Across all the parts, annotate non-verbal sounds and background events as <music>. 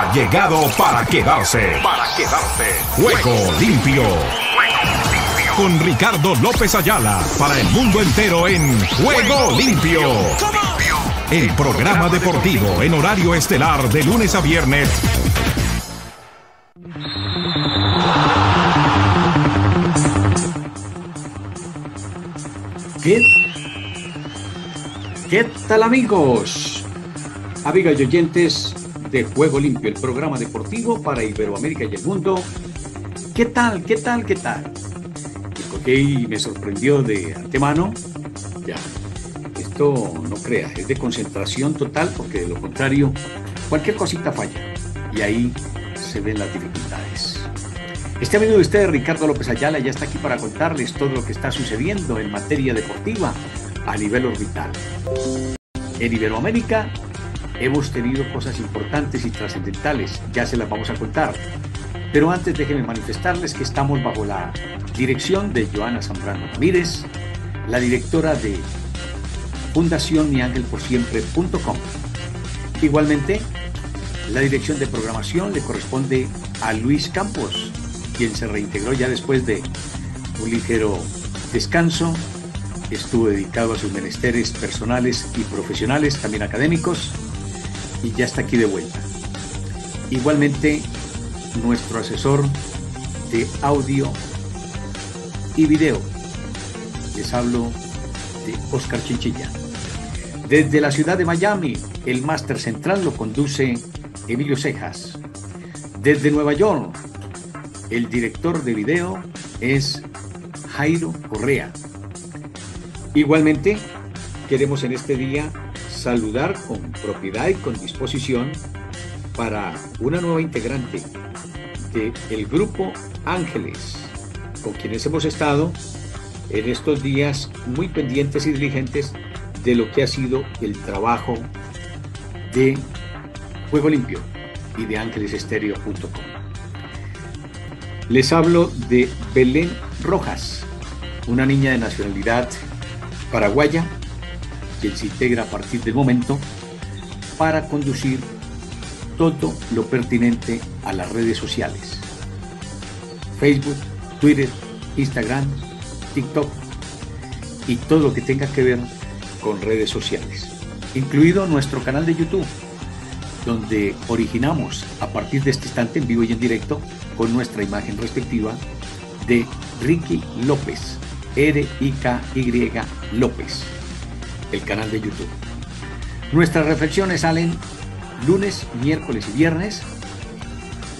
ha llegado para quedarse. Para quedarse. Juego limpio. Con Ricardo López Ayala para el mundo entero en Juego limpio. El programa deportivo en horario estelar de lunes a viernes. ¿Qué? ¿Qué tal amigos? Amigas y oyentes de Juego Limpio, el programa deportivo para Iberoamérica y el mundo. ¿Qué tal? ¿Qué tal? ¿Qué tal? El me sorprendió de antemano. Ya, esto no crea, es de concentración total porque de lo contrario cualquier cosita falla y ahí se ven las dificultades. Este amigo de ustedes, Ricardo López Ayala, ya está aquí para contarles todo lo que está sucediendo en materia deportiva a nivel orbital. En Iberoamérica hemos tenido cosas importantes y trascendentales, ya se las vamos a contar. Pero antes déjenme manifestarles que estamos bajo la dirección de Joana Zambrano Ramírez, la directora de Fundación Siempre.com. Igualmente, la dirección de programación le corresponde a Luis Campos, quien se reintegró ya después de un ligero descanso. Estuvo dedicado a sus menesteres personales y profesionales, también académicos, y ya está aquí de vuelta. Igualmente, nuestro asesor de audio y video. Les hablo de Oscar Chinchilla. Desde la ciudad de Miami, el máster central lo conduce Emilio Cejas. Desde Nueva York, el director de video es Jairo Correa. Igualmente, queremos en este día saludar con propiedad y con disposición para una nueva integrante del el grupo Ángeles, con quienes hemos estado en estos días muy pendientes y diligentes de lo que ha sido el trabajo de Juego Limpio y de ángelesestéreo.com. Les hablo de Belén Rojas, una niña de nacionalidad paraguaya, quien se integra a partir del momento para conducir todo lo pertinente a las redes sociales. Facebook, Twitter, Instagram, TikTok y todo lo que tenga que ver con redes sociales, incluido nuestro canal de YouTube, donde originamos a partir de este instante en vivo y en directo con nuestra imagen respectiva de Ricky López, R-I-K-Y López, el canal de YouTube. Nuestras reflexiones salen lunes, miércoles y viernes,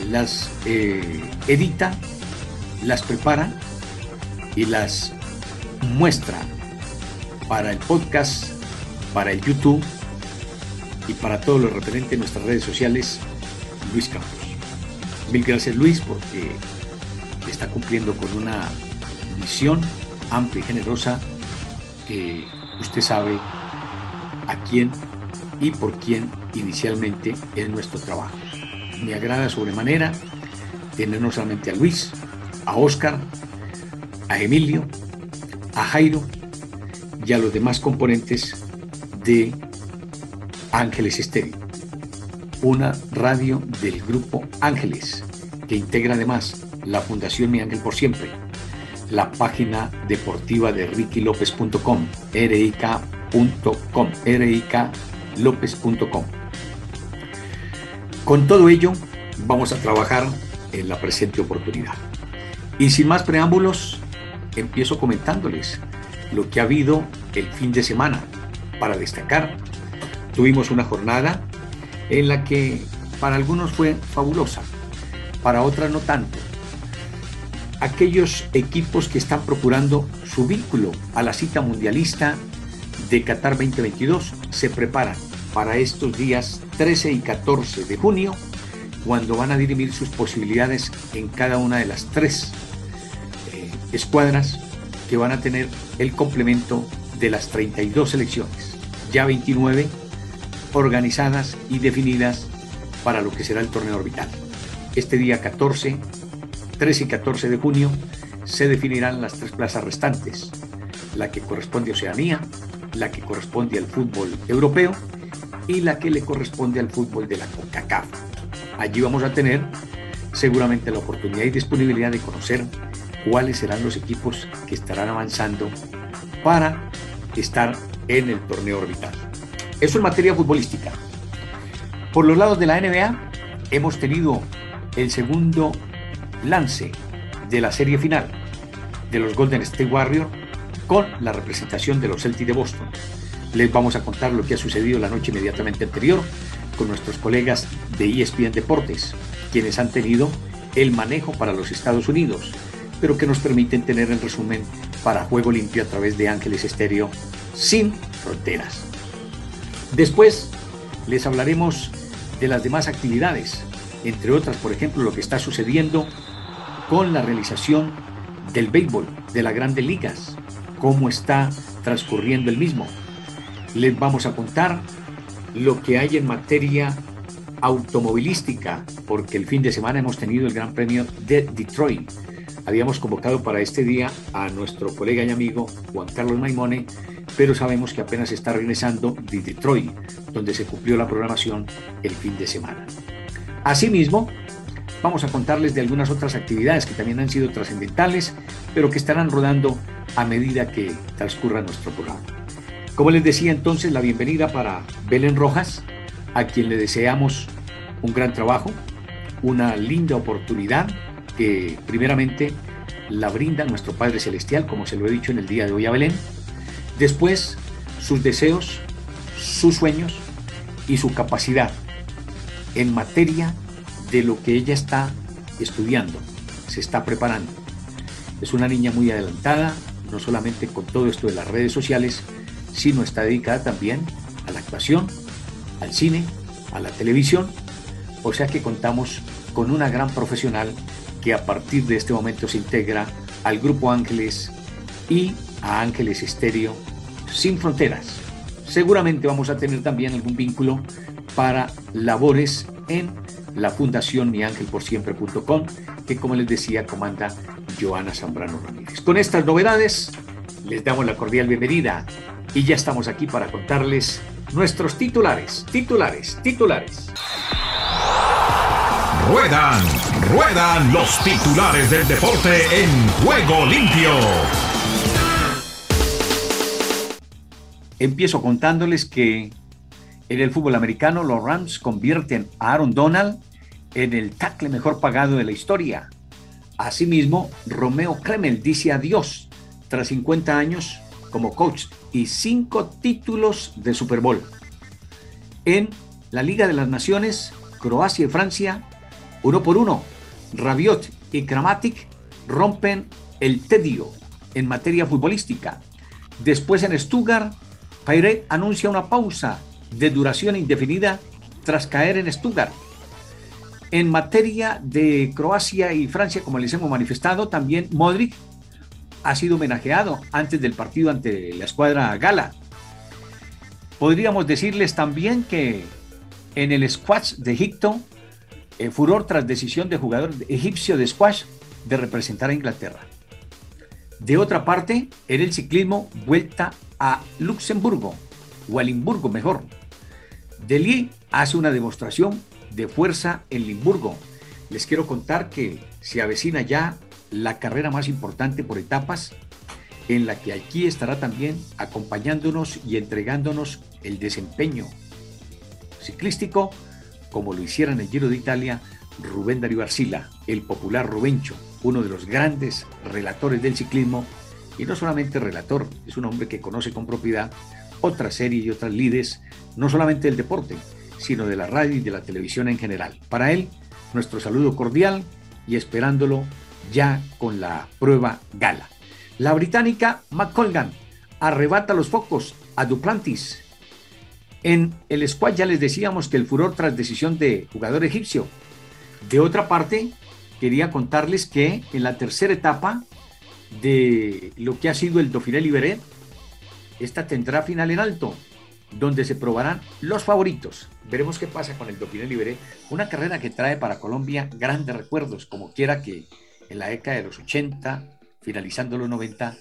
las eh, edita, las prepara y las muestra para el podcast, para el YouTube y para todo lo referente en nuestras redes sociales, Luis Campos. Mil gracias Luis porque está cumpliendo con una misión amplia y generosa que usted sabe a quién y por quién inicialmente es nuestro trabajo. Me agrada sobremanera tener no solamente a Luis, a Oscar, a Emilio, a Jairo y a los demás componentes de Ángeles Estéreo una radio del grupo Ángeles, que integra además la Fundación Mi Ángel por Siempre, la página deportiva de rickylopez.com, rik.com, riklopez.com. Con todo ello, vamos a trabajar en la presente oportunidad. Y sin más preámbulos, empiezo comentándoles lo que ha habido el fin de semana. Para destacar, tuvimos una jornada en la que para algunos fue fabulosa, para otras no tanto. Aquellos equipos que están procurando su vínculo a la cita mundialista de Qatar 2022 se preparan para estos días 13 y 14 de junio, cuando van a dirimir sus posibilidades en cada una de las tres eh, escuadras que van a tener el complemento de las 32 selecciones, ya 29 organizadas y definidas para lo que será el torneo orbital. Este día 14, 13 y 14 de junio se definirán las tres plazas restantes, la que corresponde a Oceanía, la que corresponde al fútbol europeo y la que le corresponde al fútbol de la CONCACAF. Allí vamos a tener seguramente la oportunidad y disponibilidad de conocer cuáles serán los equipos que estarán avanzando para estar en el torneo orbital. Eso en materia futbolística. Por los lados de la NBA hemos tenido el segundo lance de la serie final de los Golden State Warriors con la representación de los Celtics de Boston. Les vamos a contar lo que ha sucedido la noche inmediatamente anterior con nuestros colegas de ESPN Deportes, quienes han tenido el manejo para los Estados Unidos, pero que nos permiten tener el resumen para Juego Limpio a través de Ángeles Estéreo sin fronteras. Después les hablaremos de las demás actividades, entre otras, por ejemplo, lo que está sucediendo con la realización del béisbol de las grandes ligas, cómo está transcurriendo el mismo. Les vamos a contar lo que hay en materia automovilística, porque el fin de semana hemos tenido el Gran Premio de Detroit. Habíamos convocado para este día a nuestro colega y amigo Juan Carlos Maimone, pero sabemos que apenas está regresando de Detroit, donde se cumplió la programación el fin de semana. Asimismo, vamos a contarles de algunas otras actividades que también han sido trascendentales, pero que estarán rodando a medida que transcurra nuestro programa. Como les decía entonces, la bienvenida para Belén Rojas, a quien le deseamos un gran trabajo, una linda oportunidad que primeramente la brinda nuestro Padre Celestial, como se lo he dicho en el día de hoy a Belén. Después, sus deseos, sus sueños y su capacidad en materia de lo que ella está estudiando, se está preparando. Es una niña muy adelantada, no solamente con todo esto de las redes sociales, sino está dedicada también a la actuación, al cine, a la televisión, o sea que contamos con una gran profesional que a partir de este momento se integra al Grupo Ángeles y a Ángeles Estéreo sin fronteras. Seguramente vamos a tener también algún vínculo para labores en la Fundación miangelporsiempre.com, que como les decía comanda Joana Zambrano Ramírez. Con estas novedades les damos la cordial bienvenida y ya estamos aquí para contarles nuestros titulares, titulares, titulares. Ruedan, ruedan los titulares del deporte en juego limpio. Empiezo contándoles que en el fútbol americano los Rams convierten a Aaron Donald en el tackle mejor pagado de la historia. Asimismo, Romeo Kremel dice adiós tras 50 años como coach y cinco títulos de Super Bowl. En la Liga de las Naciones, Croacia y Francia, uno por uno, Rabiot y Kramatic rompen el tedio en materia futbolística. Después en Stuttgart, Pairet anuncia una pausa de duración indefinida tras caer en Stuttgart. En materia de Croacia y Francia, como les hemos manifestado, también Modric ha sido homenajeado antes del partido ante la escuadra Gala. Podríamos decirles también que en el squash de Egipto, eh, furor tras decisión de jugador egipcio de squash de representar a Inglaterra. De otra parte, en el ciclismo, vuelta a Luxemburgo, o a Limburgo mejor. Delis hace una demostración de fuerza en Limburgo. Les quiero contar que se avecina ya la carrera más importante por etapas, en la que aquí estará también acompañándonos y entregándonos el desempeño ciclístico, como lo hiciera en el Giro de Italia Rubén Darío Arcila, el popular Rubencho, uno de los grandes relatores del ciclismo, y no solamente relator, es un hombre que conoce con propiedad otra serie y otras lides, no solamente del deporte, sino de la radio y de la televisión en general. Para él, nuestro saludo cordial y esperándolo ya con la prueba gala. La británica McColgan arrebata los focos a Duplantis. En el squad ya les decíamos que el furor tras decisión de jugador egipcio. De otra parte, quería contarles que en la tercera etapa de lo que ha sido el Dauphiné Libéré, esta tendrá final en alto, donde se probarán los favoritos. Veremos qué pasa con el Dauphiné Libéré, una carrera que trae para Colombia grandes recuerdos, como quiera que en la década de los 80, finalizando los 90,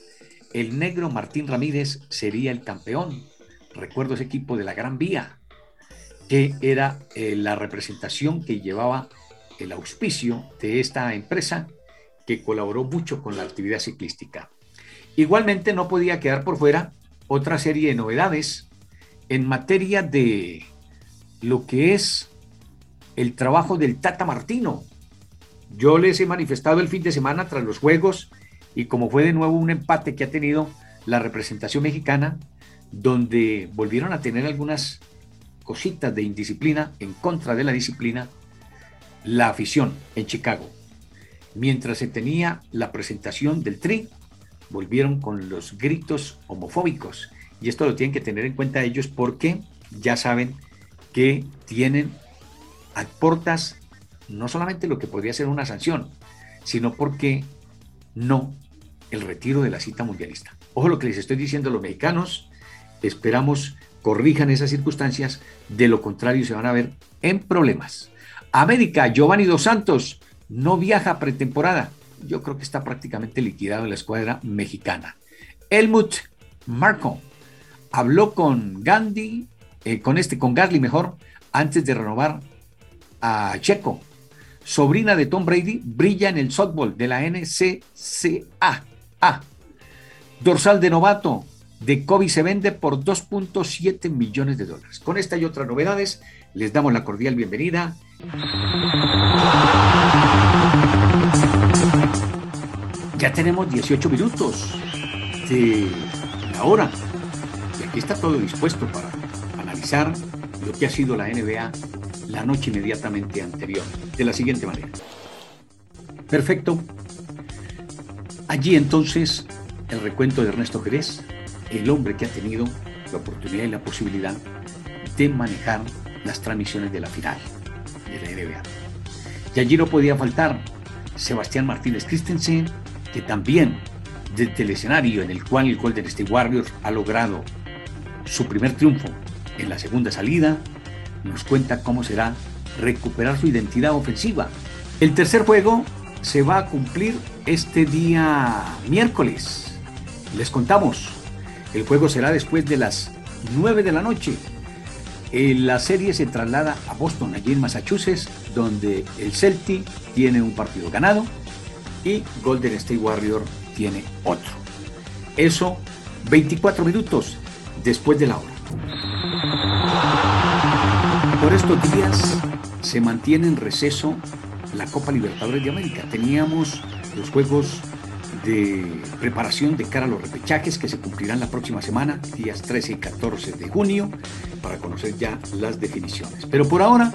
el negro Martín Ramírez sería el campeón. Recuerdo ese equipo de la Gran Vía. que era eh, la representación que llevaba el auspicio de esta empresa que colaboró mucho con la actividad ciclística. Igualmente no podía quedar por fuera otra serie de novedades en materia de lo que es el trabajo del Tata Martino. Yo les he manifestado el fin de semana tras los Juegos y como fue de nuevo un empate que ha tenido la representación mexicana, donde volvieron a tener algunas cositas de indisciplina en contra de la disciplina, la afición en Chicago. Mientras se tenía la presentación del Tri, volvieron con los gritos homofóbicos. Y esto lo tienen que tener en cuenta ellos porque ya saben que tienen a portas no solamente lo que podría ser una sanción, sino porque no el retiro de la cita mundialista. Ojo lo que les estoy diciendo a los mexicanos, esperamos corrijan esas circunstancias, de lo contrario se van a ver en problemas. América, Giovanni Dos Santos no viaja pretemporada. Yo creo que está prácticamente liquidado en la escuadra mexicana. Helmut Marco habló con Gandhi, eh, con este, con Gasly mejor, antes de renovar a Checo. Sobrina de Tom Brady, brilla en el softball de la NCCA. Dorsal de novato de Kobe se vende por 2.7 millones de dólares. Con esta y otras novedades, les damos la cordial bienvenida. Ya tenemos 18 minutos de la hora. Y aquí está todo dispuesto para analizar lo que ha sido la NBA la noche inmediatamente anterior, de la siguiente manera. Perfecto. Allí entonces el recuento de Ernesto Jerez, el hombre que ha tenido la oportunidad y la posibilidad de manejar las transmisiones de la final de la NBA. Y allí no podía faltar Sebastián Martínez Christensen, que también desde el escenario en el cual el Golden State Warriors ha logrado su primer triunfo en la segunda salida, nos cuenta cómo será recuperar su identidad ofensiva. El tercer juego se va a cumplir este día miércoles. Les contamos, el juego será después de las 9 de la noche. Eh, la serie se traslada a Boston, allí en Massachusetts, donde el Celtic tiene un partido ganado y Golden State Warrior tiene otro. Eso 24 minutos después de la hora. Por estos días se mantiene en receso la Copa Libertadores de América. Teníamos los juegos de preparación de cara a los repechajes que se cumplirán la próxima semana, días 13 y 14 de junio, para conocer ya las definiciones. Pero por ahora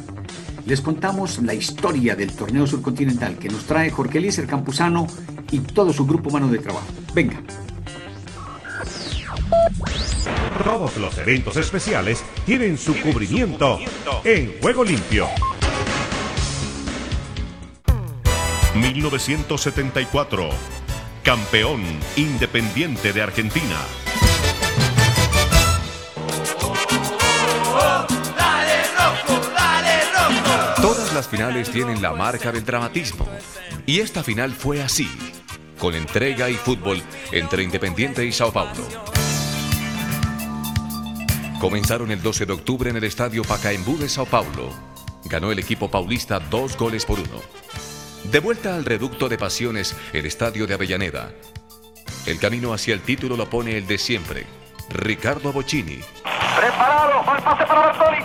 les contamos la historia del torneo surcontinental que nos trae Jorge Eliezer Campuzano y todo su grupo humano de trabajo. Venga. Todos los eventos especiales tienen su cubrimiento en Juego Limpio. 1974. Campeón Independiente de Argentina. Las finales tienen la marca del dramatismo. Y esta final fue así, con entrega y fútbol entre Independiente y Sao Paulo. Comenzaron el 12 de octubre en el estadio Pacaembu de Sao Paulo. Ganó el equipo paulista dos goles por uno. De vuelta al reducto de pasiones, el estadio de Avellaneda. El camino hacia el título lo pone el de siempre, Ricardo Bocini. Preparado, el pase para Bertoli,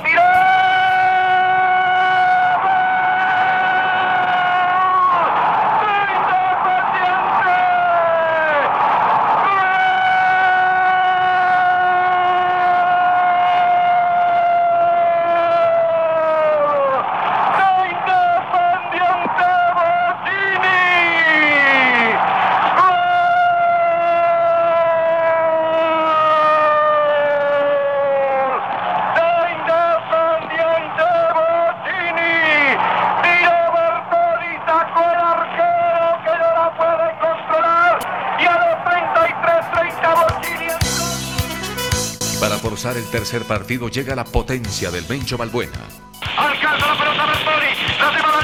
tercer partido llega la potencia del Bencho Balbuena. La pelota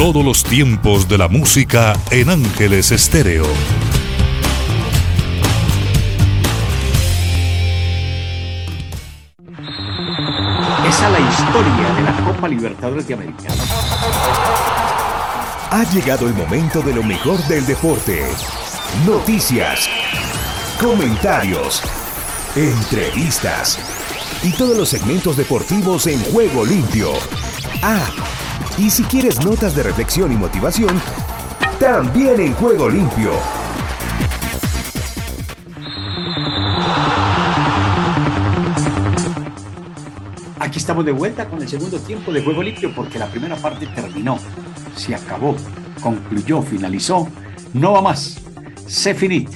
Todos los tiempos de la música en Ángeles Estéreo. Esa es la historia de la Copa Libertadores de América. Ha llegado el momento de lo mejor del deporte. Noticias, comentarios, entrevistas y todos los segmentos deportivos en juego limpio. Ah, y si quieres notas de reflexión y motivación, también en juego limpio. Aquí estamos de vuelta con el segundo tiempo de juego limpio porque la primera parte terminó, se acabó, concluyó, finalizó, no va más, se finit.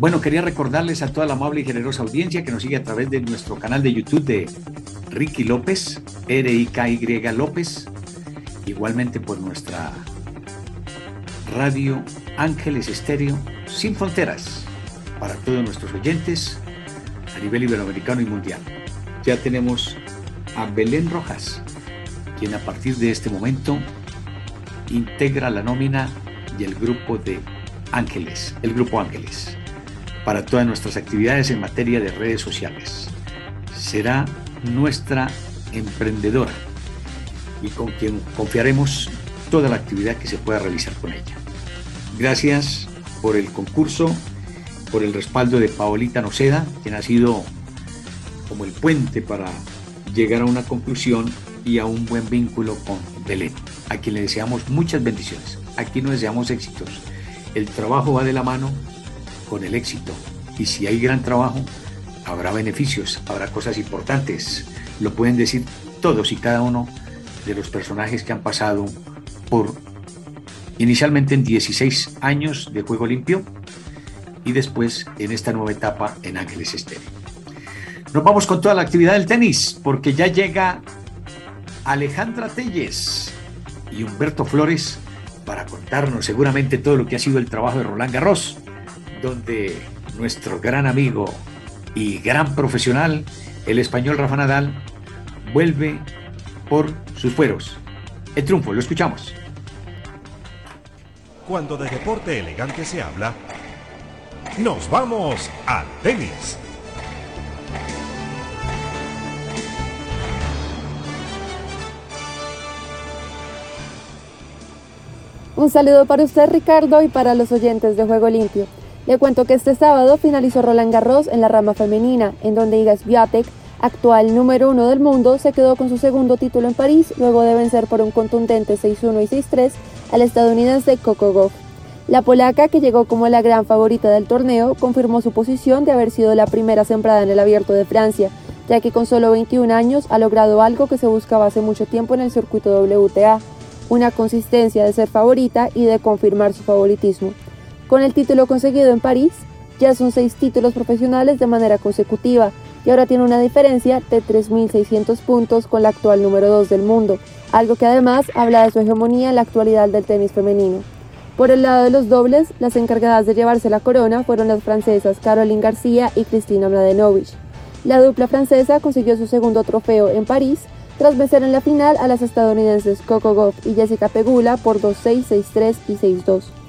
Bueno, quería recordarles a toda la amable y generosa audiencia que nos sigue a través de nuestro canal de YouTube de Ricky López, R-I-K-Y López, igualmente por nuestra radio Ángeles Estéreo Sin Fronteras, para todos nuestros oyentes a nivel iberoamericano y mundial. Ya tenemos a Belén Rojas, quien a partir de este momento integra la nómina y el grupo de Ángeles, el grupo Ángeles para todas nuestras actividades en materia de redes sociales. Será nuestra emprendedora y con quien confiaremos toda la actividad que se pueda realizar con ella. Gracias por el concurso, por el respaldo de Paolita Noceda, quien ha sido como el puente para llegar a una conclusión y a un buen vínculo con Belén, a quien le deseamos muchas bendiciones. Aquí no deseamos éxitos. El trabajo va de la mano con el éxito. Y si hay gran trabajo, habrá beneficios, habrá cosas importantes. Lo pueden decir todos y cada uno de los personajes que han pasado por inicialmente en 16 años de juego limpio y después en esta nueva etapa en Ángeles Estéreo. Nos vamos con toda la actividad del tenis porque ya llega Alejandra Telles y Humberto Flores para contarnos seguramente todo lo que ha sido el trabajo de Roland Garros donde nuestro gran amigo y gran profesional, el español Rafa Nadal, vuelve por sus fueros. El triunfo, lo escuchamos. Cuando de deporte elegante se habla, nos vamos al tenis. Un saludo para usted Ricardo y para los oyentes de Juego Limpio. Le cuento que este sábado finalizó Roland Garros en la rama femenina, en donde Iga Swiatek, actual número uno del mundo, se quedó con su segundo título en París luego de vencer por un contundente 6-1 y 6-3 al estadounidense Coco Gauff. La polaca, que llegó como la gran favorita del torneo, confirmó su posición de haber sido la primera sembrada en el Abierto de Francia, ya que con solo 21 años ha logrado algo que se buscaba hace mucho tiempo en el circuito WTA, una consistencia de ser favorita y de confirmar su favoritismo. Con el título conseguido en París, ya son seis títulos profesionales de manera consecutiva y ahora tiene una diferencia de 3.600 puntos con la actual número 2 del mundo, algo que además habla de su hegemonía en la actualidad del tenis femenino. Por el lado de los dobles, las encargadas de llevarse la corona fueron las francesas Caroline García y Cristina Mladenovic. La dupla francesa consiguió su segundo trofeo en París tras vencer en la final a las estadounidenses Coco Gauff y Jessica Pegula por 2-6, 6-3 y 6-2.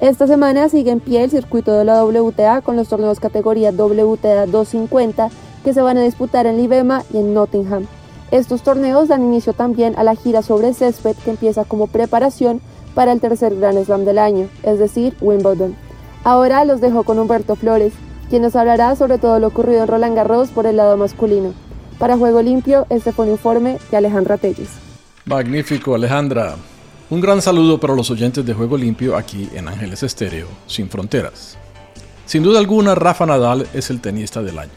Esta semana sigue en pie el circuito de la WTA con los torneos categoría WTA 250 que se van a disputar en Libema y en Nottingham. Estos torneos dan inicio también a la gira sobre césped que empieza como preparación para el tercer Grand Slam del año, es decir, Wimbledon. Ahora los dejo con Humberto Flores, quien nos hablará sobre todo lo ocurrido en Roland Garros por el lado masculino. Para Juego Limpio, este fue un informe de Alejandra Telles. Magnífico, Alejandra. Un gran saludo para los oyentes de Juego Limpio aquí en Ángeles Estéreo, sin fronteras. Sin duda alguna, Rafa Nadal es el tenista del año.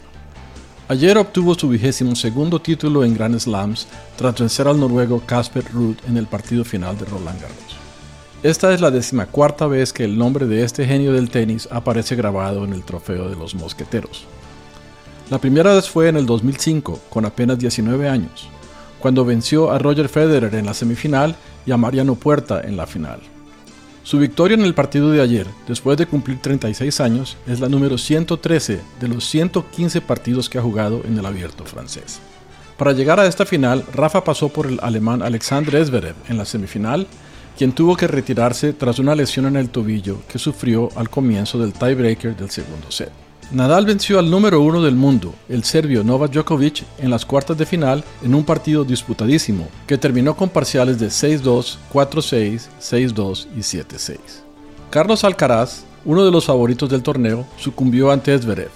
Ayer obtuvo su vigésimo segundo título en Grand Slams tras vencer al noruego Casper Ruud en el partido final de Roland Garros. Esta es la decimacuarta vez que el nombre de este genio del tenis aparece grabado en el trofeo de los mosqueteros. La primera vez fue en el 2005, con apenas 19 años, cuando venció a Roger Federer en la semifinal y a Mariano Puerta en la final. Su victoria en el partido de ayer, después de cumplir 36 años, es la número 113 de los 115 partidos que ha jugado en el abierto francés. Para llegar a esta final, Rafa pasó por el alemán Alexander Zverev en la semifinal, quien tuvo que retirarse tras una lesión en el tobillo que sufrió al comienzo del tiebreaker del segundo set. Nadal venció al número uno del mundo, el serbio Novak Djokovic, en las cuartas de final en un partido disputadísimo, que terminó con parciales de 6-2, 4-6, 6-2 y 7-6. Carlos Alcaraz, uno de los favoritos del torneo, sucumbió ante Zverev,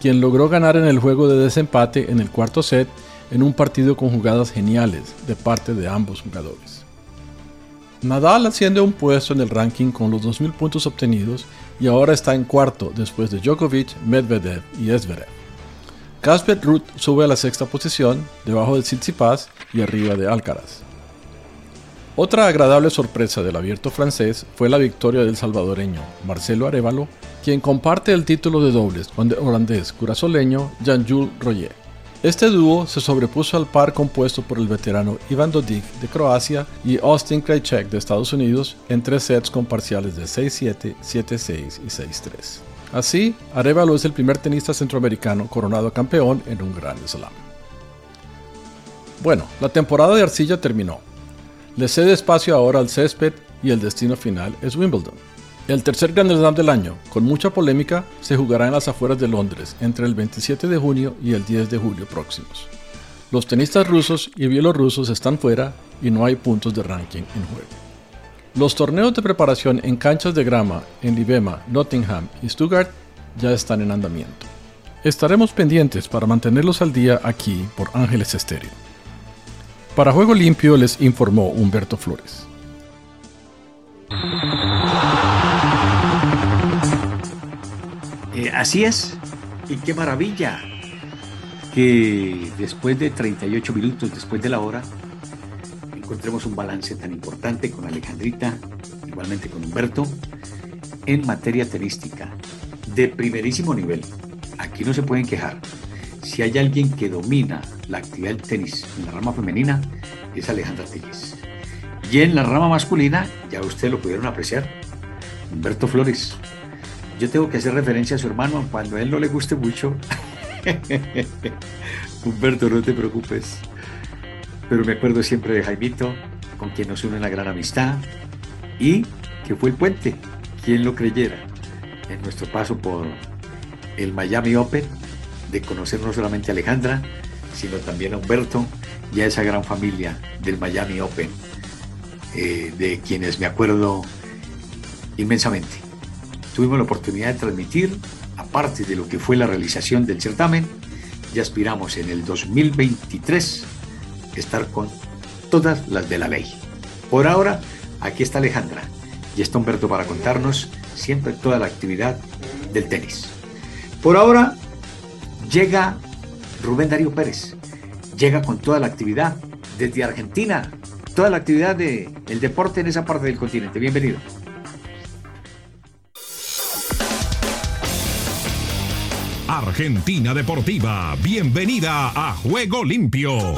quien logró ganar en el juego de desempate en el cuarto set en un partido con jugadas geniales de parte de ambos jugadores. Nadal asciende un puesto en el ranking con los 2.000 puntos obtenidos y ahora está en cuarto después de Djokovic, Medvedev y Zverev. Casper Ruth sube a la sexta posición, debajo de Tsitsipas y arriba de Alcaraz. Otra agradable sorpresa del abierto francés fue la victoria del salvadoreño Marcelo Arevalo, quien comparte el título de dobles con el holandés curazoleño Jan-Jules Royer. Este dúo se sobrepuso al par compuesto por el veterano Ivan Dodig de Croacia y Austin Krajicek de Estados Unidos en tres sets con parciales de 6-7, 7-6 y 6-3. Así, Arevalo es el primer tenista centroamericano coronado campeón en un Grand Slam. Bueno, la temporada de arcilla terminó. Le cede espacio ahora al césped y el destino final es Wimbledon. El tercer Grand Slam del año, con mucha polémica, se jugará en las afueras de Londres entre el 27 de junio y el 10 de julio próximos. Los tenistas rusos y bielorrusos están fuera y no hay puntos de ranking en juego. Los torneos de preparación en canchas de grama en Libema, Nottingham y Stuttgart ya están en andamiento. Estaremos pendientes para mantenerlos al día aquí por Ángeles Estéreo. Para Juego Limpio les informó Humberto Flores. Así es. Y qué maravilla que después de 38 minutos, después de la hora, encontremos un balance tan importante con Alejandrita, igualmente con Humberto, en materia tenística, de primerísimo nivel. Aquí no se pueden quejar. Si hay alguien que domina la actividad del tenis en la rama femenina, es Alejandra Telles. Y en la rama masculina, ya ustedes lo pudieron apreciar, Humberto Flores, yo tengo que hacer referencia a su hermano cuando a él no le guste mucho. <laughs> Humberto, no te preocupes. Pero me acuerdo siempre de Jaimito, con quien nos une una gran amistad y que fue el puente, quien lo creyera, en nuestro paso por el Miami Open, de conocer no solamente a Alejandra, sino también a Humberto y a esa gran familia del Miami Open, eh, de quienes me acuerdo inmensamente tuvimos la oportunidad de transmitir, aparte de lo que fue la realización del certamen, y aspiramos en el 2023 estar con todas las de la ley. Por ahora, aquí está Alejandra y está Humberto para contarnos siempre toda la actividad del tenis. Por ahora, llega Rubén Darío Pérez, llega con toda la actividad desde Argentina, toda la actividad del deporte en esa parte del continente. Bienvenido. Argentina Deportiva, bienvenida a Juego Limpio.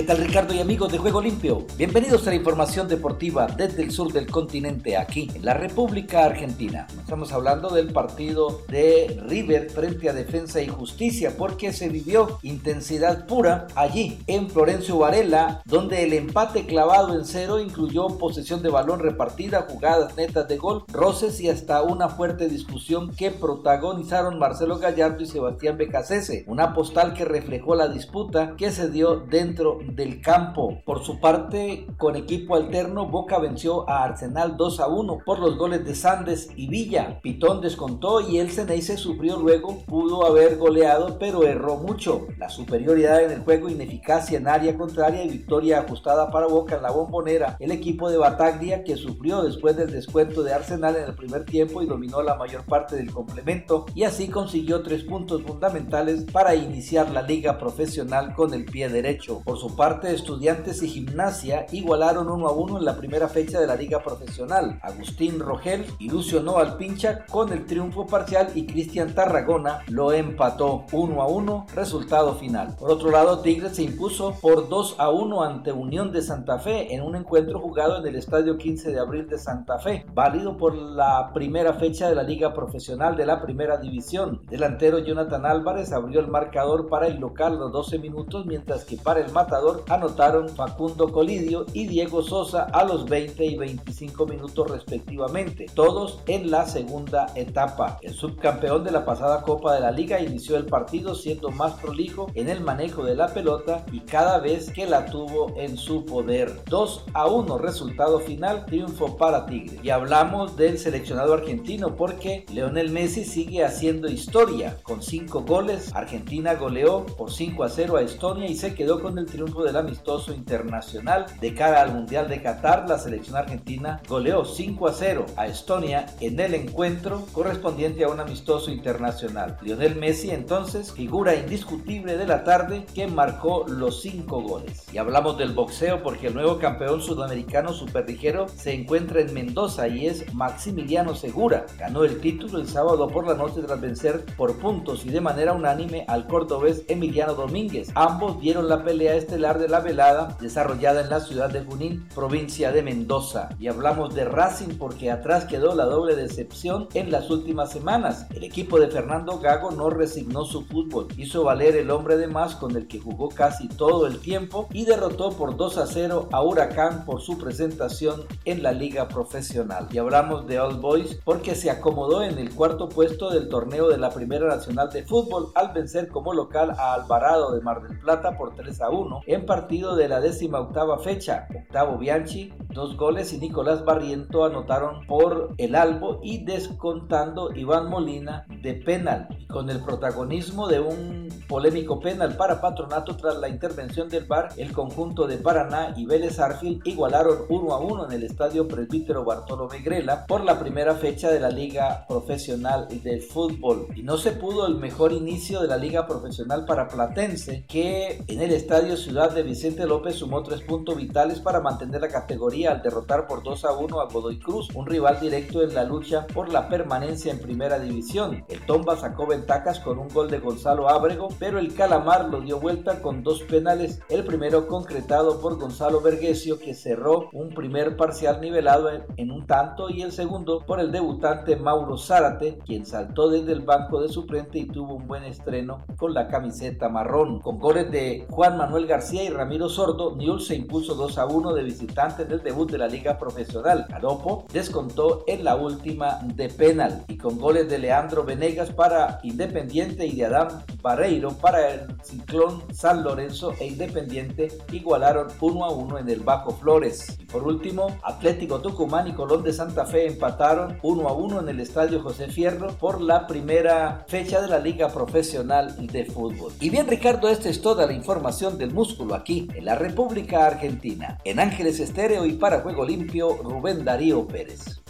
¿Qué tal Ricardo y amigos de Juego Limpio? Bienvenidos a la información deportiva desde el sur del continente, aquí en la República Argentina. Estamos hablando del partido de River frente a Defensa y Justicia, porque se vivió intensidad pura allí, en Florencio Varela, donde el empate clavado en cero incluyó posesión de balón repartida, jugadas netas de gol, roces y hasta una fuerte discusión que protagonizaron Marcelo Gallardo y Sebastián Becasese, una postal que reflejó la disputa que se dio dentro del campo. Por su parte, con equipo alterno, Boca venció a Arsenal 2 a 1 por los goles de Sandes y Villa. Pitón descontó y el Ceneice sufrió luego, pudo haber goleado, pero erró mucho. La superioridad en el juego, ineficacia en área contraria y victoria ajustada para Boca en la bombonera. El equipo de Bataglia que sufrió después del descuento de Arsenal en el primer tiempo y dominó la mayor parte del complemento y así consiguió tres puntos fundamentales para iniciar la liga profesional con el pie derecho. Por su su parte, Estudiantes y Gimnasia igualaron 1 a 1 en la primera fecha de la Liga Profesional. Agustín Rogel ilusionó al pincha con el triunfo parcial y Cristian Tarragona lo empató 1 a 1, resultado final. Por otro lado, Tigres se impuso por 2 a 1 ante Unión de Santa Fe en un encuentro jugado en el Estadio 15 de Abril de Santa Fe, válido por la primera fecha de la Liga Profesional de la Primera División. Delantero Jonathan Álvarez abrió el marcador para el local los 12 minutos, mientras que para el matador anotaron Facundo Colidio y Diego Sosa a los 20 y 25 minutos respectivamente, todos en la segunda etapa. El subcampeón de la pasada Copa de la Liga inició el partido siendo más prolijo en el manejo de la pelota y cada vez que la tuvo en su poder. 2 a 1 resultado final, triunfo para Tigre. Y hablamos del seleccionado argentino porque Leonel Messi sigue haciendo historia con 5 goles. Argentina goleó por 5 a 0 a Estonia y se quedó con el triunfo del amistoso internacional. De cara al Mundial de Qatar, la selección argentina goleó 5 a 0 a Estonia en el encuentro correspondiente a un amistoso internacional. Lionel Messi entonces figura indiscutible de la tarde que marcó los 5 goles. Y hablamos del boxeo porque el nuevo campeón sudamericano superligero se encuentra en Mendoza y es Maximiliano Segura. Ganó el título el sábado por la noche tras vencer por puntos y de manera unánime al cordobés Emiliano Domínguez. Ambos dieron la pelea estelar de la velada desarrollada en la ciudad de Junín, provincia de Mendoza. Y hablamos de Racing porque atrás quedó la doble decepción en las últimas semanas. El equipo de Fernando Gago no resignó su fútbol, hizo valer el hombre de más con el que jugó casi todo el tiempo y derrotó por 2 a 0 a Huracán por su presentación en la liga profesional. Y hablamos de All Boys porque se acomodó en el cuarto puesto del torneo de la Primera Nacional de Fútbol al vencer como local a Alvarado de Mar del Plata por 3 a 1 en partido de la décima octava fecha. Octavo Bianchi, dos goles y Nicolás Barriento anotaron por el Albo y descontando Iván Molina de penal con el protagonismo de un polémico penal para Patronato tras la intervención del VAR, el conjunto de Paraná y Vélez Arfield igualaron 1 a 1 en el estadio Presbítero Bartolomé Grela por la primera fecha de la Liga Profesional de Fútbol. Y no se pudo el mejor inicio de la Liga Profesional para Platense, que en el estadio Ciudad de Vicente López sumó tres puntos vitales para mantener la categoría al derrotar por 2 a 1 a Godoy Cruz, un rival directo en la lucha por la permanencia en primera división. El Tomba sacó ventajas con un gol de Gonzalo Ábrego, pero el Calamar lo dio vuelta con dos penales, el primero concretado por Gonzalo Vergesio que cerró un primer parcial nivelado en, un tanto y el segundo por el debutante Mauro Zárate, quien saltó desde el banco de suplente y tuvo un buen estreno con la camiseta marrón. Con goles de Juan Manuel García y Ramiro Sordo, Newell se impuso 2 a 1 de visitante del debut de la liga profesional. Garopo descontó en la última de penal y con goles de Leandro Venegas para Independiente y de Adán Barreiro para el Ciclón San Lorenzo e Independiente igualaron 1 a 1 en el Bajo Flores. Y por último, Atlético Tucumán y Colón de Santa Fe empataron 1 a 1 en el Estadio José Fierro por la primera fecha de la Liga Profesional de Fútbol. Y bien Ricardo, esta es toda la información del músculo aquí en la República Argentina. En Ángeles Estéreo y para Juego Limpio, Rubén Darío Pérez.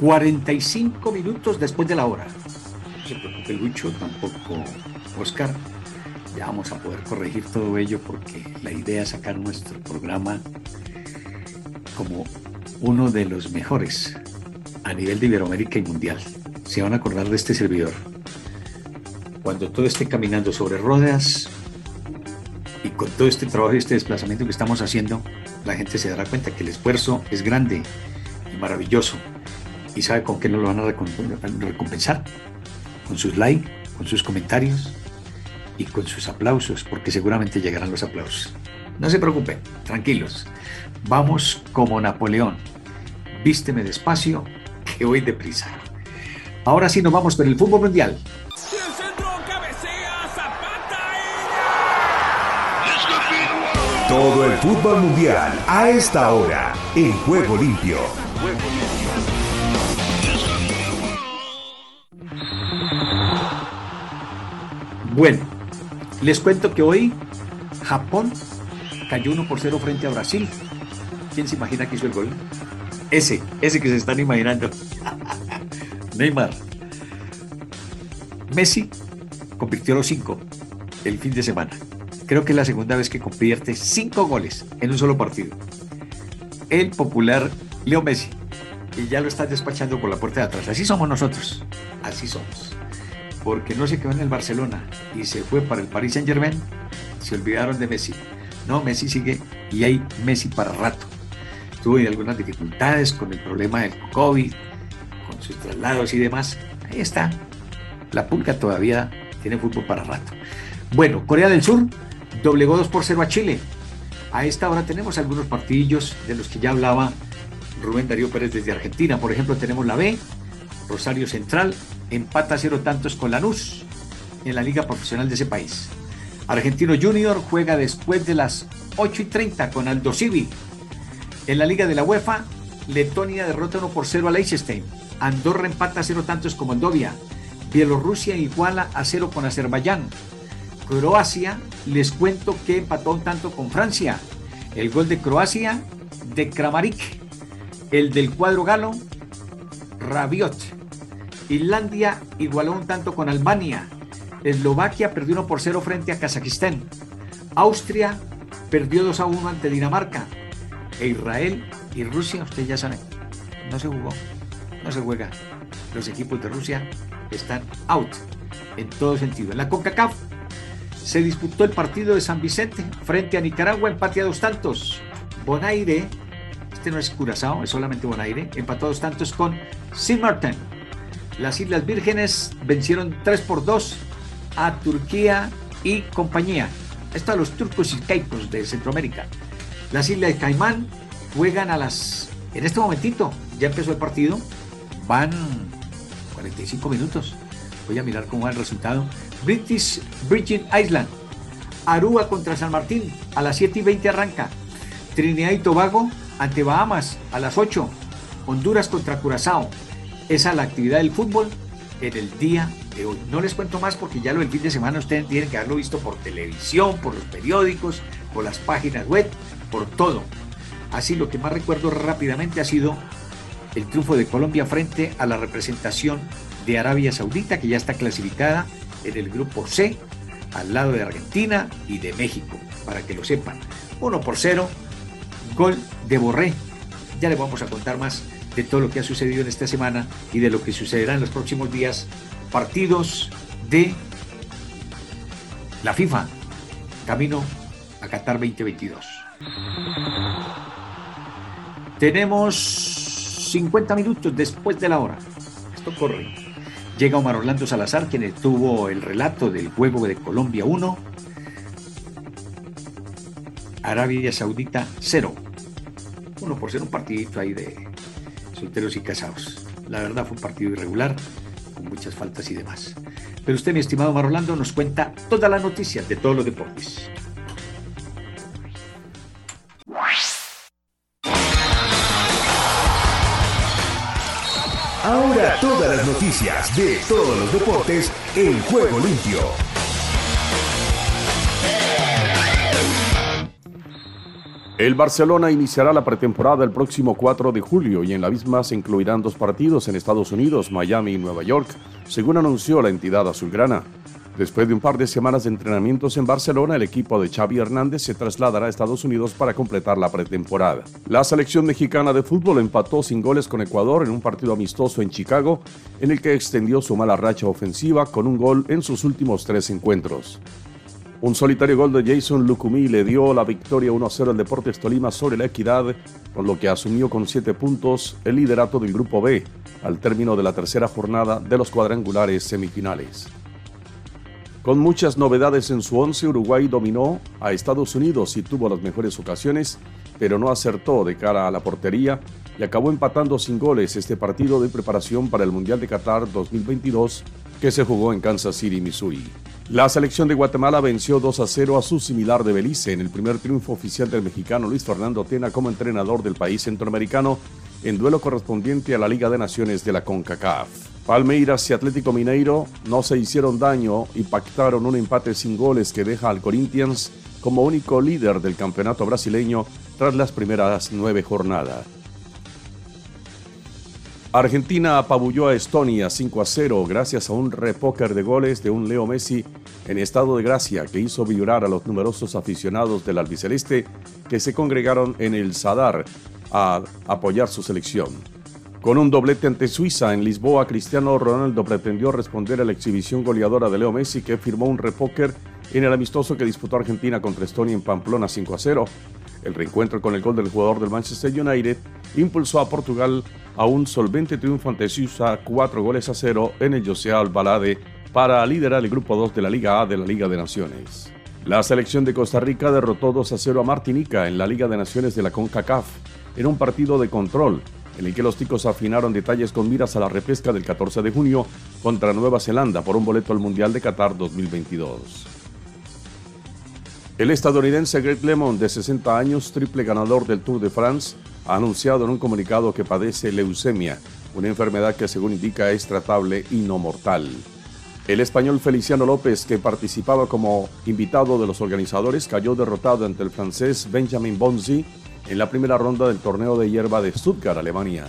45 minutos después de la hora. No se preocupe Lucho, tampoco Oscar. Ya vamos a poder corregir todo ello porque la idea es sacar nuestro programa como uno de los mejores a nivel de Iberoamérica y mundial. Se van a acordar de este servidor. Cuando todo esté caminando sobre ruedas y con todo este trabajo y este desplazamiento que estamos haciendo, la gente se dará cuenta que el esfuerzo es grande y maravilloso ¿Y sabe con qué nos lo van a recompensar? Con sus likes, con sus comentarios y con sus aplausos, porque seguramente llegarán los aplausos. No se preocupen, tranquilos. Vamos como Napoleón. Vísteme despacio, que voy deprisa. Ahora sí nos vamos con el fútbol mundial. Todo el fútbol mundial a esta hora en Juego Limpio. Bueno, les cuento que hoy Japón cayó 1 por 0 frente a Brasil. ¿Quién se imagina que hizo el gol? Ese, ese que se están imaginando. <laughs> Neymar. Messi convirtió los 5 el fin de semana. Creo que es la segunda vez que convierte cinco goles en un solo partido. El popular Leo Messi. Y ya lo está despachando por la puerta de atrás. Así somos nosotros. Así somos. Porque no se quedó en el Barcelona y se fue para el Paris Saint Germain. Se olvidaron de Messi. No, Messi sigue y hay Messi para rato. Tuve algunas dificultades con el problema del COVID, con sus traslados y demás. Ahí está. La pulga todavía tiene fútbol para rato. Bueno, Corea del Sur doblegó 2 por 0 a Chile. A esta hora tenemos algunos partidillos de los que ya hablaba Rubén Darío Pérez desde Argentina. Por ejemplo, tenemos la B, Rosario Central, empata cero tantos con Lanús en la liga profesional de ese país. Argentino Junior juega después de las 8 y 30 con Aldo Civi. En la liga de la UEFA, Letonia derrota 1 por 0 a Leicester. Andorra empata cero tantos con Moldovia. Bielorrusia iguala a cero con Azerbaiyán. Croacia, les cuento que empató un tanto con Francia. El gol de Croacia de Kramaric. El del cuadro galo, Rabiot. Islandia igualó un tanto con Albania. Eslovaquia perdió 1 por 0 frente a Kazajistán. Austria perdió 2 a 1 ante Dinamarca. E Israel y Rusia, ustedes ya saben, no se jugó, no se juega. Los equipos de Rusia están out en todo sentido. En la CONCACAF se disputó el partido de San Vicente frente a Nicaragua, empate dos tantos. Bonaire, este no es Curazao, es solamente Bonaire, empató dos tantos con Sin Martin. Las Islas Vírgenes vencieron 3 por 2 a Turquía y compañía. Esto a los turcos y caicos de Centroamérica. Las Islas de Caimán juegan a las... En este momentito, ya empezó el partido, van 45 minutos. Voy a mirar cómo va el resultado. British Virgin Island, Aruba contra San Martín, a las 7 y 20 arranca. Trinidad y Tobago ante Bahamas, a las 8. Honduras contra Curazao. Esa es la actividad del fútbol en el día de hoy. No les cuento más porque ya lo del fin de semana ustedes tienen que haberlo visto por televisión, por los periódicos, por las páginas web, por todo. Así lo que más recuerdo rápidamente ha sido el triunfo de Colombia frente a la representación de Arabia Saudita, que ya está clasificada en el grupo C, al lado de Argentina y de México, para que lo sepan. 1 por 0, gol de Borré. Ya le vamos a contar más de todo lo que ha sucedido en esta semana y de lo que sucederá en los próximos días. Partidos de la FIFA, camino a Qatar 2022. Tenemos 50 minutos después de la hora. Esto corre. Llega Omar Orlando Salazar, quien tuvo el relato del juego de Colombia 1, Arabia Saudita 0. Uno por ser un partidito ahí de solteros y casados. La verdad fue un partido irregular, con muchas faltas y demás. Pero usted, mi estimado Omar Orlando, nos cuenta todas las noticias de todos los deportes. Noticias de todos los deportes en juego limpio. El Barcelona iniciará la pretemporada el próximo 4 de julio y en la misma se incluirán dos partidos en Estados Unidos, Miami y Nueva York, según anunció la entidad azulgrana. Después de un par de semanas de entrenamientos en Barcelona, el equipo de Xavi Hernández se trasladará a Estados Unidos para completar la pretemporada. La selección mexicana de fútbol empató sin goles con Ecuador en un partido amistoso en Chicago, en el que extendió su mala racha ofensiva con un gol en sus últimos tres encuentros. Un solitario gol de Jason Lucumí le dio la victoria 1-0 al Deportes Tolima sobre la Equidad, con lo que asumió con 7 puntos el liderato del Grupo B al término de la tercera jornada de los cuadrangulares semifinales. Con muchas novedades en su once, Uruguay dominó a Estados Unidos y tuvo las mejores ocasiones, pero no acertó de cara a la portería y acabó empatando sin goles este partido de preparación para el Mundial de Qatar 2022 que se jugó en Kansas City, Missouri. La selección de Guatemala venció 2 a 0 a su similar de Belice en el primer triunfo oficial del mexicano Luis Fernando Tena como entrenador del país centroamericano en duelo correspondiente a la Liga de Naciones de la CONCACAF. Palmeiras y Atlético Mineiro no se hicieron daño y pactaron un empate sin goles que deja al Corinthians como único líder del campeonato brasileño tras las primeras nueve jornadas. Argentina apabulló a Estonia 5 a 0 gracias a un repóker de goles de un Leo Messi en estado de gracia que hizo vibrar a los numerosos aficionados del albiceleste que se congregaron en el Sadar a apoyar su selección. Con un doblete ante Suiza en Lisboa, Cristiano Ronaldo pretendió responder a la exhibición goleadora de Leo Messi que firmó un repóker en el amistoso que disputó Argentina contra Estonia en Pamplona 5 a 0. El reencuentro con el gol del jugador del Manchester United impulsó a Portugal a un solvente triunfo ante Suiza 4 goles a 0 en el José Albalade para liderar el grupo 2 de la Liga A de la Liga de Naciones. La selección de Costa Rica derrotó 2 a 0 a Martinica en la Liga de Naciones de la CONCACAF en un partido de control en el que los ticos afinaron detalles con miras a la repesca del 14 de junio contra Nueva Zelanda por un boleto al Mundial de Qatar 2022. El estadounidense Greg Lemon, de 60 años, triple ganador del Tour de France, ha anunciado en un comunicado que padece leucemia, una enfermedad que según indica es tratable y no mortal. El español Feliciano López, que participaba como invitado de los organizadores, cayó derrotado ante el francés Benjamin Bonzi en la primera ronda del torneo de hierba de Stuttgart, Alemania.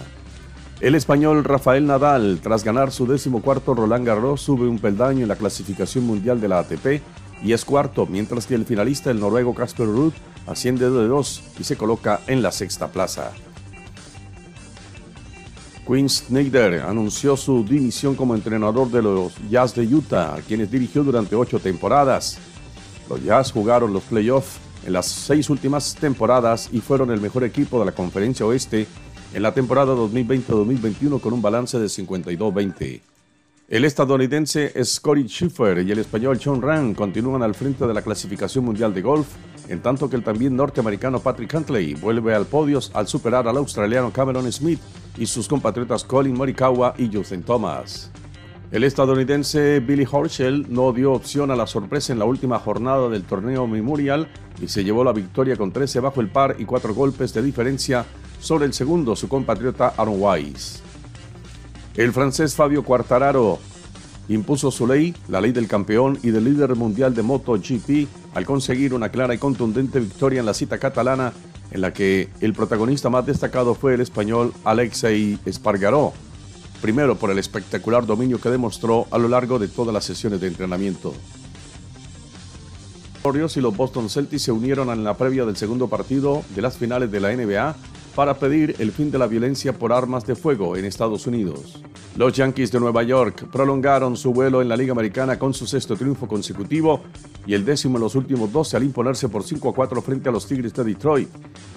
El español Rafael Nadal, tras ganar su decimocuarto Roland Garros, sube un peldaño en la clasificación mundial de la ATP y es cuarto, mientras que el finalista, el noruego Casper Ruud, asciende de dos y se coloca en la sexta plaza. Quinn Snyder anunció su dimisión como entrenador de los Jazz de Utah, quienes dirigió durante ocho temporadas. Los Jazz jugaron los playoffs en las seis últimas temporadas y fueron el mejor equipo de la Conferencia Oeste en la temporada 2020-2021 con un balance de 52-20. El estadounidense Scotty Schiffer y el español John Ram continúan al frente de la clasificación mundial de golf, en tanto que el también norteamericano Patrick Huntley vuelve al podio al superar al australiano Cameron Smith y sus compatriotas Colin Morikawa y Justin Thomas. El estadounidense Billy Horschel no dio opción a la sorpresa en la última jornada del torneo Memorial y se llevó la victoria con 13 bajo el par y 4 golpes de diferencia sobre el segundo, su compatriota Aaron Wise. El francés Fabio Quartararo impuso su ley, la ley del campeón y del líder mundial de MotoGP, al conseguir una clara y contundente victoria en la cita catalana, en la que el protagonista más destacado fue el español Alexei Espargaró, primero por el espectacular dominio que demostró a lo largo de todas las sesiones de entrenamiento. Los y los Boston Celtics se unieron en la previa del segundo partido de las finales de la NBA para pedir el fin de la violencia por armas de fuego en Estados Unidos. Los Yankees de Nueva York prolongaron su vuelo en la Liga Americana con su sexto triunfo consecutivo y el décimo en los últimos 12 al imponerse por 5 a 4 frente a los Tigres de Detroit,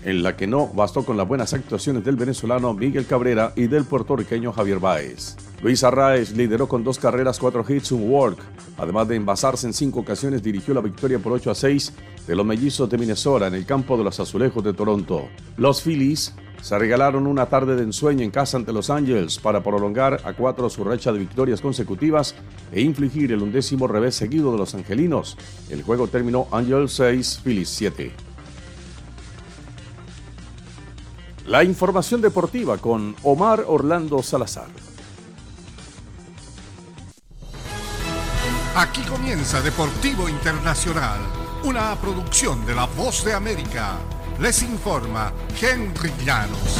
en la que no bastó con las buenas actuaciones del venezolano Miguel Cabrera y del puertorriqueño Javier Báez. Luis Arraez lideró con dos carreras, cuatro hits, un walk. Además de envasarse en cinco ocasiones, dirigió la victoria por 8 a 6 de los mellizos de Minnesota en el campo de los Azulejos de Toronto. Los Phillies se regalaron una tarde de ensueño en casa ante Los Angeles para prolongar a cuatro su racha de victorias consecutivas e infligir el undécimo revés seguido de los angelinos. El juego terminó Angels 6, Phillies 7. La información deportiva con Omar Orlando Salazar. Aquí comienza Deportivo Internacional, una producción de La Voz de América les informa Henry Llanos.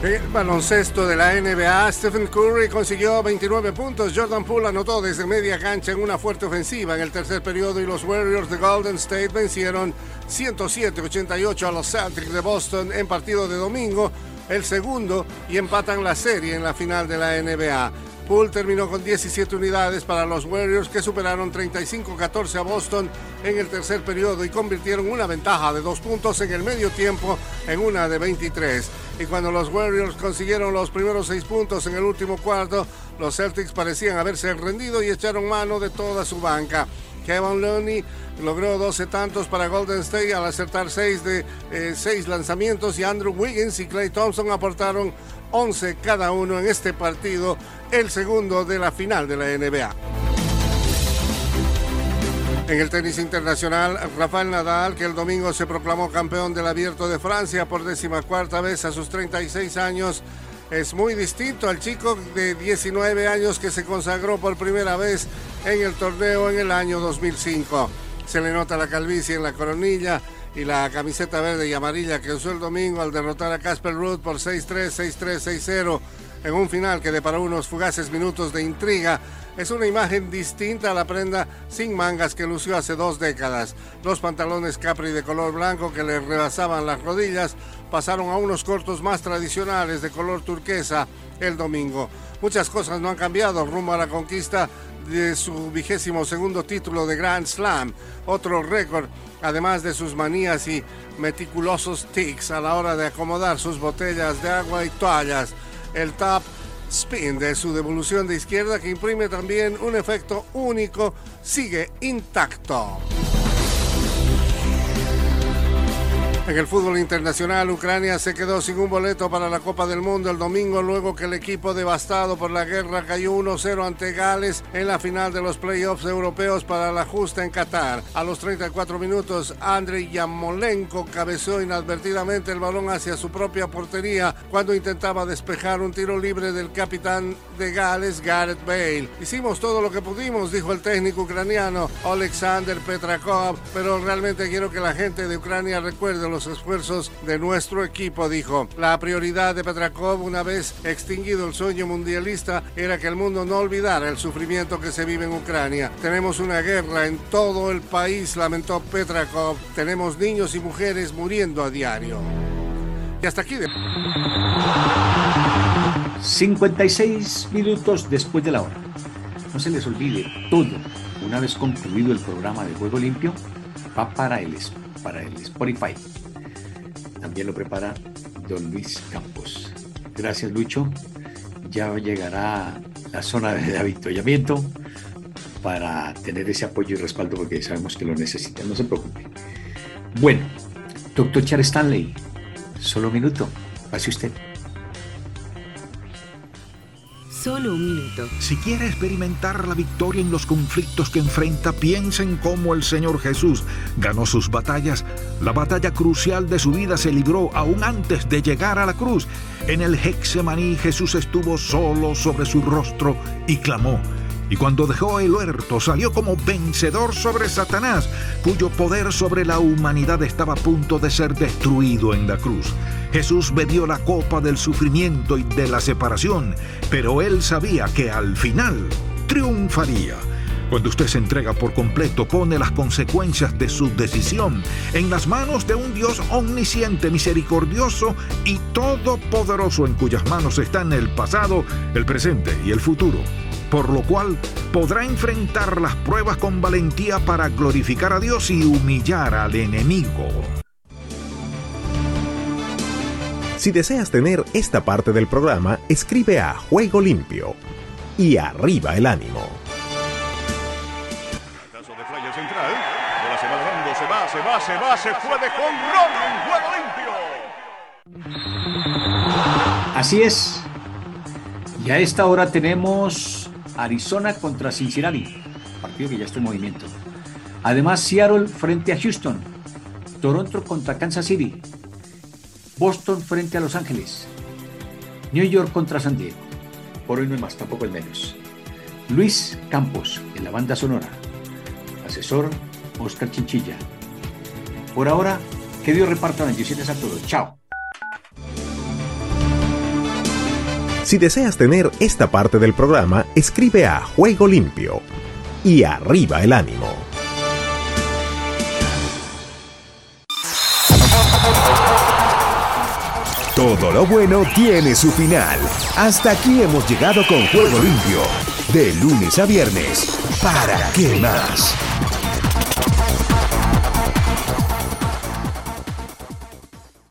El baloncesto de la NBA, Stephen Curry consiguió 29 puntos. Jordan Poole anotó desde media cancha en una fuerte ofensiva en el tercer periodo y los Warriors de Golden State vencieron 107-88 a los Celtics de Boston en partido de domingo, el segundo, y empatan la serie en la final de la NBA. Poole terminó con 17 unidades para los Warriors que superaron 35-14 a Boston en el tercer periodo y convirtieron una ventaja de dos puntos en el medio tiempo en una de 23. Y cuando los Warriors consiguieron los primeros seis puntos en el último cuarto, los Celtics parecían haberse rendido y echaron mano de toda su banca. Kevin Looney logró 12 tantos para Golden State al acertar 6 de 6 eh, lanzamientos y Andrew Wiggins y Clay Thompson aportaron 11 cada uno en este partido, el segundo de la final de la NBA. En el tenis internacional, Rafael Nadal, que el domingo se proclamó campeón del Abierto de Francia por décima cuarta vez a sus 36 años, es muy distinto al chico de 19 años que se consagró por primera vez en el torneo en el año 2005. Se le nota la calvicie en la coronilla y la camiseta verde y amarilla que usó el domingo al derrotar a Casper Ruud por 6-3, 6-3, 6-0 en un final que para unos fugaces minutos de intriga es una imagen distinta a la prenda sin mangas que lució hace dos décadas. Los pantalones Capri de color blanco que le rebasaban las rodillas pasaron a unos cortos más tradicionales de color turquesa el domingo. Muchas cosas no han cambiado rumbo a la conquista de su vigésimo segundo título de Grand Slam, otro récord, además de sus manías y meticulosos tics a la hora de acomodar sus botellas de agua y toallas. El top spin de su devolución de izquierda que imprime también un efecto único sigue intacto. En el fútbol internacional, Ucrania se quedó sin un boleto para la Copa del Mundo el domingo luego que el equipo devastado por la guerra cayó 1-0 ante Gales en la final de los playoffs europeos para la justa en Qatar. A los 34 minutos, Andrei Yamolenko cabeceó inadvertidamente el balón hacia su propia portería cuando intentaba despejar un tiro libre del capitán de Gales, Gareth Bale. Hicimos todo lo que pudimos, dijo el técnico ucraniano Alexander Petrakov, pero realmente quiero que la gente de Ucrania recuerde los esfuerzos de nuestro equipo, dijo. La prioridad de Petrakov, una vez extinguido el sueño mundialista, era que el mundo no olvidara el sufrimiento que se vive en Ucrania. Tenemos una guerra en todo el país, lamentó Petrakov. Tenemos niños y mujeres muriendo a diario. Y hasta aquí. De... 56 minutos después de la hora. No se les olvide, todo, una vez concluido el programa de Juego Limpio, va para el, para el Spotify también lo prepara don Luis Campos. Gracias, Lucho. Ya llegará la zona de avituallamiento para tener ese apoyo y respaldo porque sabemos que lo necesita. No se preocupe. Bueno, doctor Char Stanley, solo un minuto. Pase usted. Solo un minuto. Si quiere experimentar la victoria en los conflictos que enfrenta, piensa en cómo el Señor Jesús ganó sus batallas. La batalla crucial de su vida se libró aún antes de llegar a la cruz. En el Hexemaní Jesús estuvo solo sobre su rostro y clamó. Y cuando dejó el huerto salió como vencedor sobre Satanás, cuyo poder sobre la humanidad estaba a punto de ser destruido en la cruz. Jesús bebió la copa del sufrimiento y de la separación, pero él sabía que al final triunfaría. Cuando usted se entrega por completo, pone las consecuencias de su decisión en las manos de un Dios omnisciente, misericordioso y todopoderoso en cuyas manos están el pasado, el presente y el futuro por lo cual podrá enfrentar las pruebas con valentía para glorificar a Dios y humillar al enemigo. Si deseas tener esta parte del programa, escribe a Juego Limpio y arriba el ánimo. Caso de Flyer Central, bola se va dando, se va, se va, se va, se fue de jonrón en Juego Limpio. Así es. Y a esta hora tenemos Arizona contra Cincinnati, partido que ya está en movimiento. Además, Seattle frente a Houston, Toronto contra Kansas City, Boston frente a Los Ángeles, New York contra San Diego. Por hoy no hay más, tampoco es menos. Luis Campos en la banda sonora. Asesor Oscar Chinchilla. Por ahora, que Dios reparta bendiciones a todos. Chao. Si deseas tener esta parte del programa, escribe a Juego Limpio y arriba el ánimo. Todo lo bueno tiene su final. Hasta aquí hemos llegado con Juego Limpio. De lunes a viernes. ¿Para qué más?